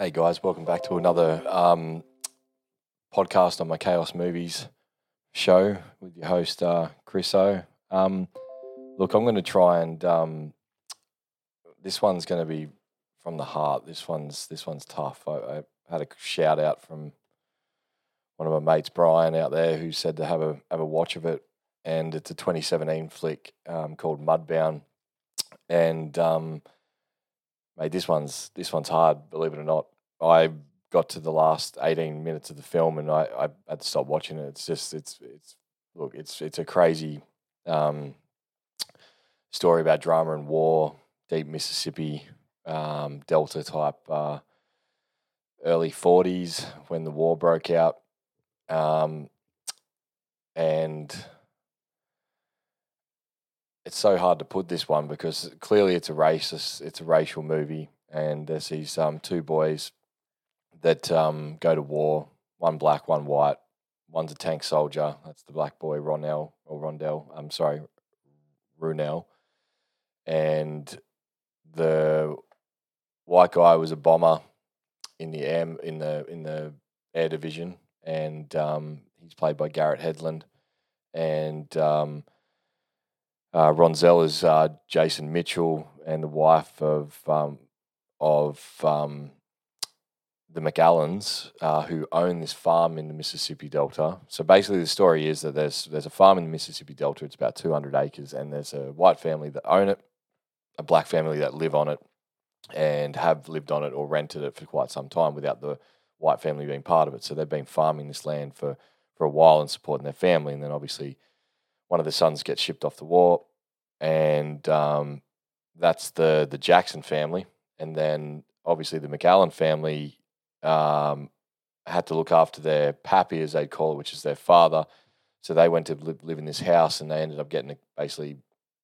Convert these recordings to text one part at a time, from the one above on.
Hey guys, welcome back to another um, podcast on my Chaos Movies show with your host uh, Chris O. Um, look, I'm going to try and um, this one's going to be from the heart. This one's this one's tough. I, I had a shout out from one of my mates, Brian, out there, who said to have a have a watch of it, and it's a 2017 flick um, called Mudbound, and um, mate, this one's this one's hard. Believe it or not, I got to the last 18 minutes of the film and I, I had to stop watching it. It's just it's it's look, it's it's a crazy um, story about drama and war, deep Mississippi um, Delta type uh, early 40s when the war broke out, um, and it's so hard to put this one because clearly it's a racist, it's a racial movie, and there's these um, two boys that um, go to war. One black, one white. One's a tank soldier. That's the black boy, Ronell or Rondell. I'm sorry, Runel. And the white guy was a bomber in the air in the in the air division, and um, he's played by Garrett Hedlund. And um, uh, Ronsel is uh, Jason Mitchell, and the wife of um, of um, the McAllans, uh, who own this farm in the Mississippi Delta. So basically, the story is that there's there's a farm in the Mississippi Delta. It's about 200 acres, and there's a white family that own it, a black family that live on it, and have lived on it or rented it for quite some time without the white family being part of it. So they've been farming this land for for a while and supporting their family. And then obviously, one of the sons gets shipped off the war, and um, that's the the Jackson family. And then obviously the McAllan family um, had to look after their pappy, as they'd call it, which is their father. So they went to live, live in this house, and they ended up getting basically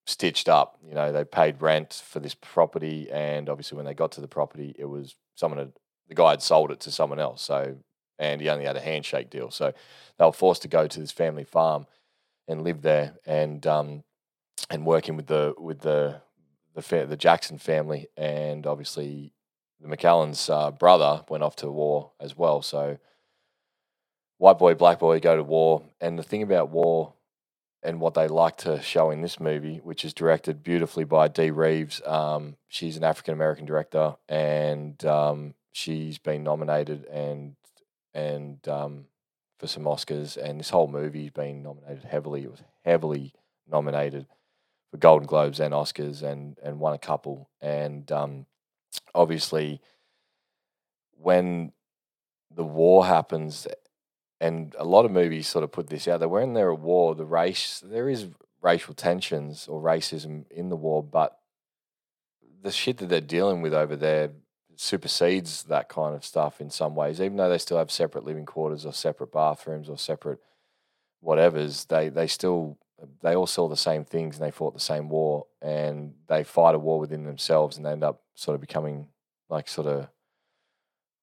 stitched up. You know, they paid rent for this property, and obviously when they got to the property, it was someone had the guy had sold it to someone else. So and he only had a handshake deal. So they were forced to go to this family farm and live there, and um, and working with the with the the fa- the Jackson family, and obviously the McAllan's uh, brother went off to war as well. So white boy, black boy go to war, and the thing about war and what they like to show in this movie, which is directed beautifully by Dee Reeves. Um, she's an African American director, and um, she's been nominated and and um, for some Oscars. And this whole movie's been nominated heavily. It was heavily nominated for Golden Globes and Oscars, and and won a couple. And um, obviously, when the war happens, and a lot of movies sort of put this out there, when they're at war, the race there is racial tensions or racism in the war, but the shit that they're dealing with over there supersedes that kind of stuff in some ways. Even though they still have separate living quarters or separate bathrooms or separate whatevers, they they still they all saw the same things and they fought the same war and they fight a war within themselves and they end up sort of becoming like sort of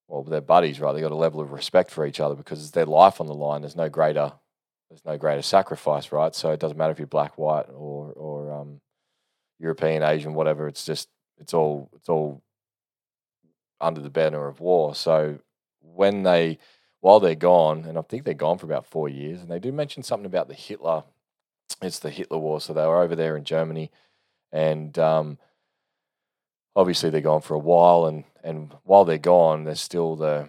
well they're buddies right they got a level of respect for each other because it's their life on the line there's no greater there's no greater sacrifice right so it doesn't matter if you're black white or or um, european asian whatever it's just it's all it's all under the banner of war so when they while they're gone and i think they're gone for about four years and they do mention something about the hitler it's the Hitler War. So they were over there in Germany, and um, obviously they're gone for a while. And and while they're gone, there's still the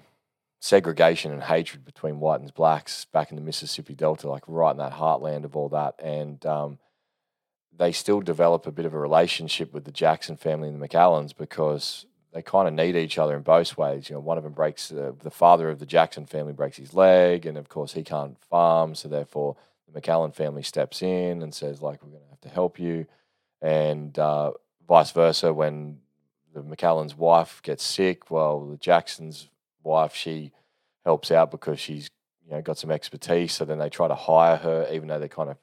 segregation and hatred between white and blacks back in the Mississippi Delta, like right in that heartland of all that. And um, they still develop a bit of a relationship with the Jackson family and the McAllans because they kind of need each other in both ways. You know, one of them breaks uh, the father of the Jackson family breaks his leg, and of course he can't farm, so therefore the McAllan family steps in and says, like, we're going to have to help you. And uh, vice versa, when the McAllan's wife gets sick, well, the Jackson's wife, she helps out because she's, you know, got some expertise. So then they try to hire her, even though they're kind of,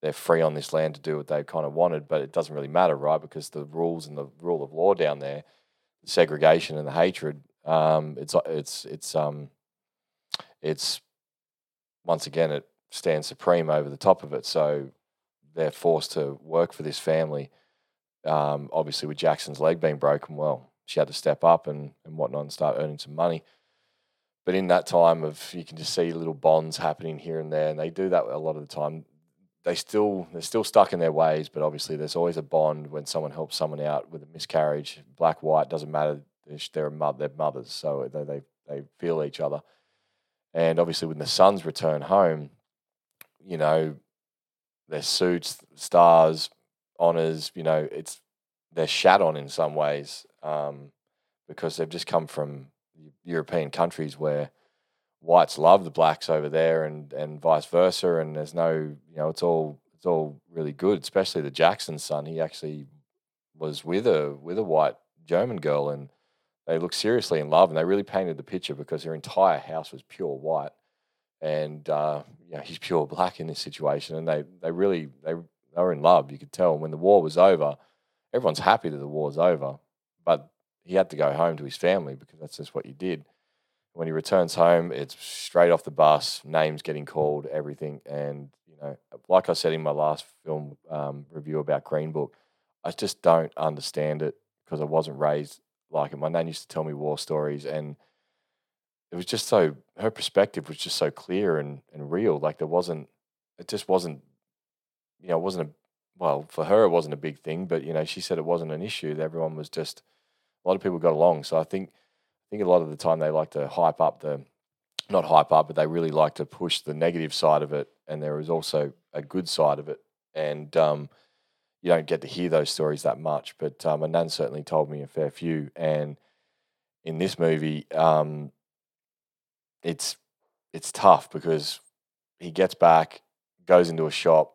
they're free on this land to do what they kind of wanted, but it doesn't really matter, right? Because the rules and the rule of law down there, the segregation and the hatred, um, it's, it's, it's, um, it's, once again, it stands supreme over the top of it. So they're forced to work for this family. Um, obviously, with Jackson's leg being broken, well, she had to step up and and whatnot and start earning some money. But in that time of you can just see little bonds happening here and there, and they do that a lot of the time. They still they're still stuck in their ways, but obviously there's always a bond when someone helps someone out with a miscarriage. Black white doesn't matter. They're, mother, they're mothers, so they, they they feel each other. And obviously, when the sons return home, you know, their suits, stars, honors, you know, it's they're shat on in some ways um, because they've just come from European countries where whites love the blacks over there, and and vice versa. And there's no, you know, it's all it's all really good. Especially the Jackson son, he actually was with a with a white German girl, and they looked seriously in love, and they really painted the picture because their entire house was pure white, and uh, you know, he's pure black in this situation, and they they really they they were in love. You could tell. And when the war was over, everyone's happy that the war's over, but he had to go home to his family because that's just what you did. When he returns home, it's straight off the bus, names getting called, everything, and you know, like I said in my last film um, review about Green Book, I just don't understand it because I wasn't raised like it. My nan used to tell me war stories, and it was just so her perspective was just so clear and, and real. Like there wasn't, it just wasn't, you know, it wasn't a well for her it wasn't a big thing, but you know she said it wasn't an issue. Everyone was just a lot of people got along. So I think think a lot of the time they like to hype up the not hype up, but they really like to push the negative side of it, and there is also a good side of it, and um, you don't get to hear those stories that much. But um, Nan certainly told me a fair few, and in this movie, um, it's it's tough because he gets back, goes into a shop,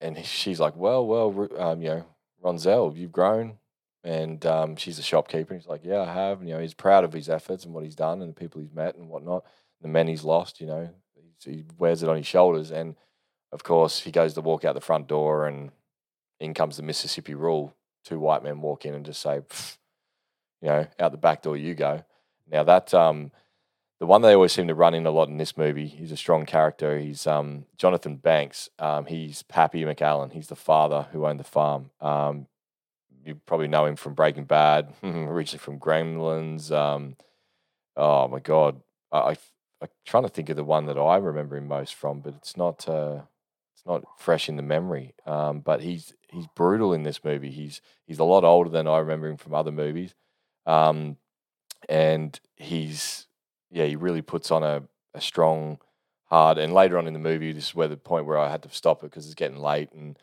and she's like, "Well, well, um, you know, Ronsel, you've grown." And um, she's a shopkeeper. He's like, "Yeah, I have." And, you know, he's proud of his efforts and what he's done and the people he's met and whatnot. The men he's lost, you know, he wears it on his shoulders. And of course, he goes to walk out the front door, and in comes the Mississippi rule. Two white men walk in and just say, you know, out the back door you go. Now that um, the one they always seem to run in a lot in this movie. He's a strong character. He's um, Jonathan Banks. Um, he's Pappy McAllan. He's the father who owned the farm. Um, you probably know him from Breaking Bad, originally from Gremlins. Um, oh my God, I, I I'm trying to think of the one that I remember him most from, but it's not uh, it's not fresh in the memory. Um, but he's he's brutal in this movie. He's he's a lot older than I remember him from other movies, um, and he's yeah he really puts on a, a strong, hard. And later on in the movie, this is where the point where I had to stop it because it's getting late and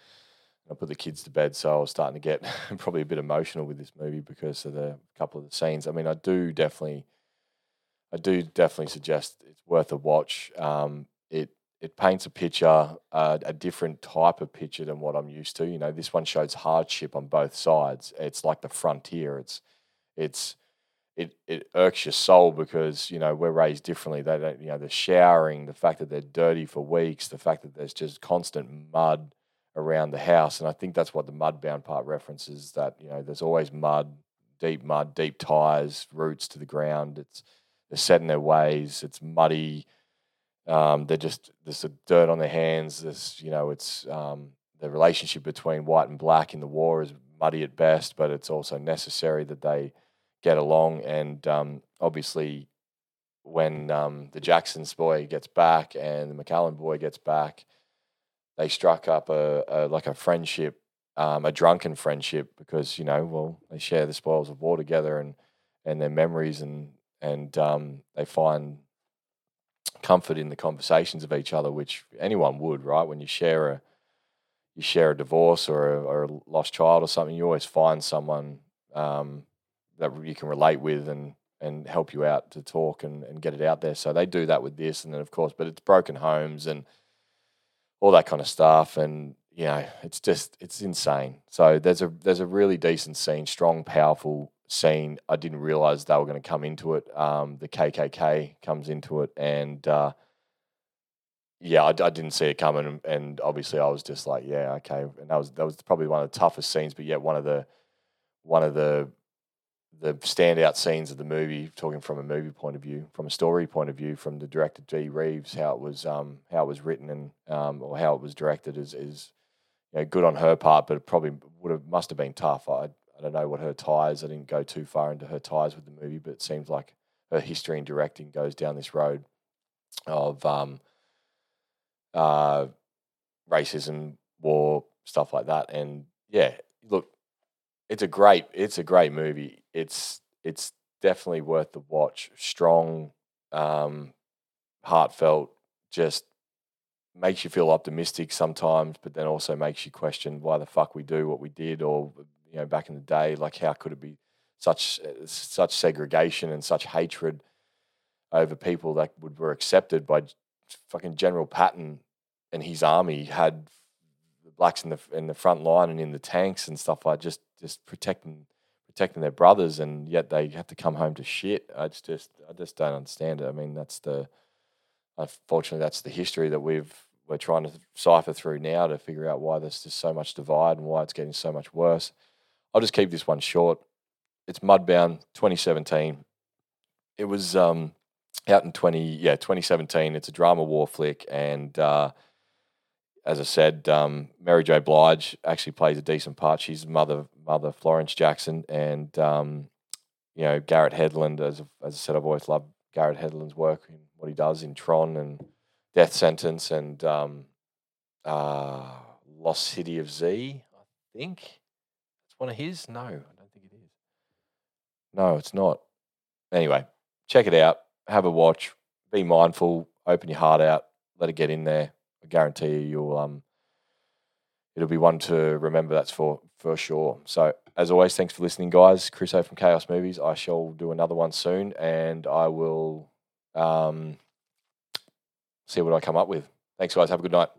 I put the kids to bed, so I was starting to get probably a bit emotional with this movie because of the couple of the scenes. I mean, I do definitely, I do definitely suggest it's worth a watch. Um, it it paints a picture, uh, a different type of picture than what I'm used to. You know, this one shows hardship on both sides. It's like the frontier. It's it's it it irks your soul because you know we're raised differently. They don't, you know, the showering, the fact that they're dirty for weeks, the fact that there's just constant mud around the house. And I think that's what the mudbound part references that, you know, there's always mud, deep mud, deep ties, roots to the ground. It's they're set in their ways. It's muddy. Um, they're just there's dirt on their hands. There's you know it's um, the relationship between white and black in the war is muddy at best, but it's also necessary that they get along. And um, obviously, when um, the Jackson's boy gets back and the McAllan boy gets back, they struck up a, a like a friendship, um, a drunken friendship because you know, well, they share the spoils of war together and and their memories and and um, they find comfort in the conversations of each other, which anyone would, right? When you share a you share a divorce or a, or a lost child or something, you always find someone um, that you can relate with and and help you out to talk and, and get it out there. So they do that with this, and then of course, but it's broken homes and all that kind of stuff. And you know, it's just it's insane. So there's a there's a really decent scene, strong, powerful scene. I didn't realize they were going to come into it. Um, the KKK comes into it, and uh, yeah, I, I, didn't see it coming. And obviously, I was just like, yeah, okay. And that was that was probably one of the toughest scenes, but yet one of the one of the the standout scenes of the movie, talking from a movie point of view, from a story point of view, from the director G. Reeves, how it was um, how it was written and um, or how it was directed is is you know, good on her part, but it probably would have must have been tough. I, I don't know what her ties. I didn't go too far into her ties with the movie, but it seems like her history in directing goes down this road of um, uh, racism, war, stuff like that. And yeah, look, it's a great, it's a great movie. It's it's definitely worth the watch. Strong, um, heartfelt, just makes you feel optimistic sometimes, but then also makes you question why the fuck we do what we did, or you know, back in the day, like how could it be such uh, such segregation and such hatred over people that would, were accepted by fucking General Patton and his army had the blacks in the in the front line and in the tanks and stuff like just just protecting protecting their brothers, and yet they have to come home to shit. I just, I just don't understand it. I mean, that's the unfortunately that's the history that we've we're trying to cipher through now to figure out why there's just so much divide and why it's getting so much worse. I'll just keep this one short. It's Mudbound 2017. It was um, out in 20 yeah 2017. It's a drama war flick, and uh, as I said, um, Mary J. Blige actually plays a decent part. She's mother mother Florence Jackson, and um, you know Garrett Hedlund. As as I said, I've always loved Garrett Hedlund's work and what he does in Tron and Death Sentence and um, uh, Lost City of Z. I think it's one of his. No, I don't think it is. No, it's not. Anyway, check it out. Have a watch. Be mindful. Open your heart out. Let it get in there. I guarantee you, you'll um, it'll be one to remember. That's for for sure. So as always, thanks for listening, guys. Chris O from Chaos Movies. I shall do another one soon, and I will um, see what I come up with. Thanks, guys. Have a good night.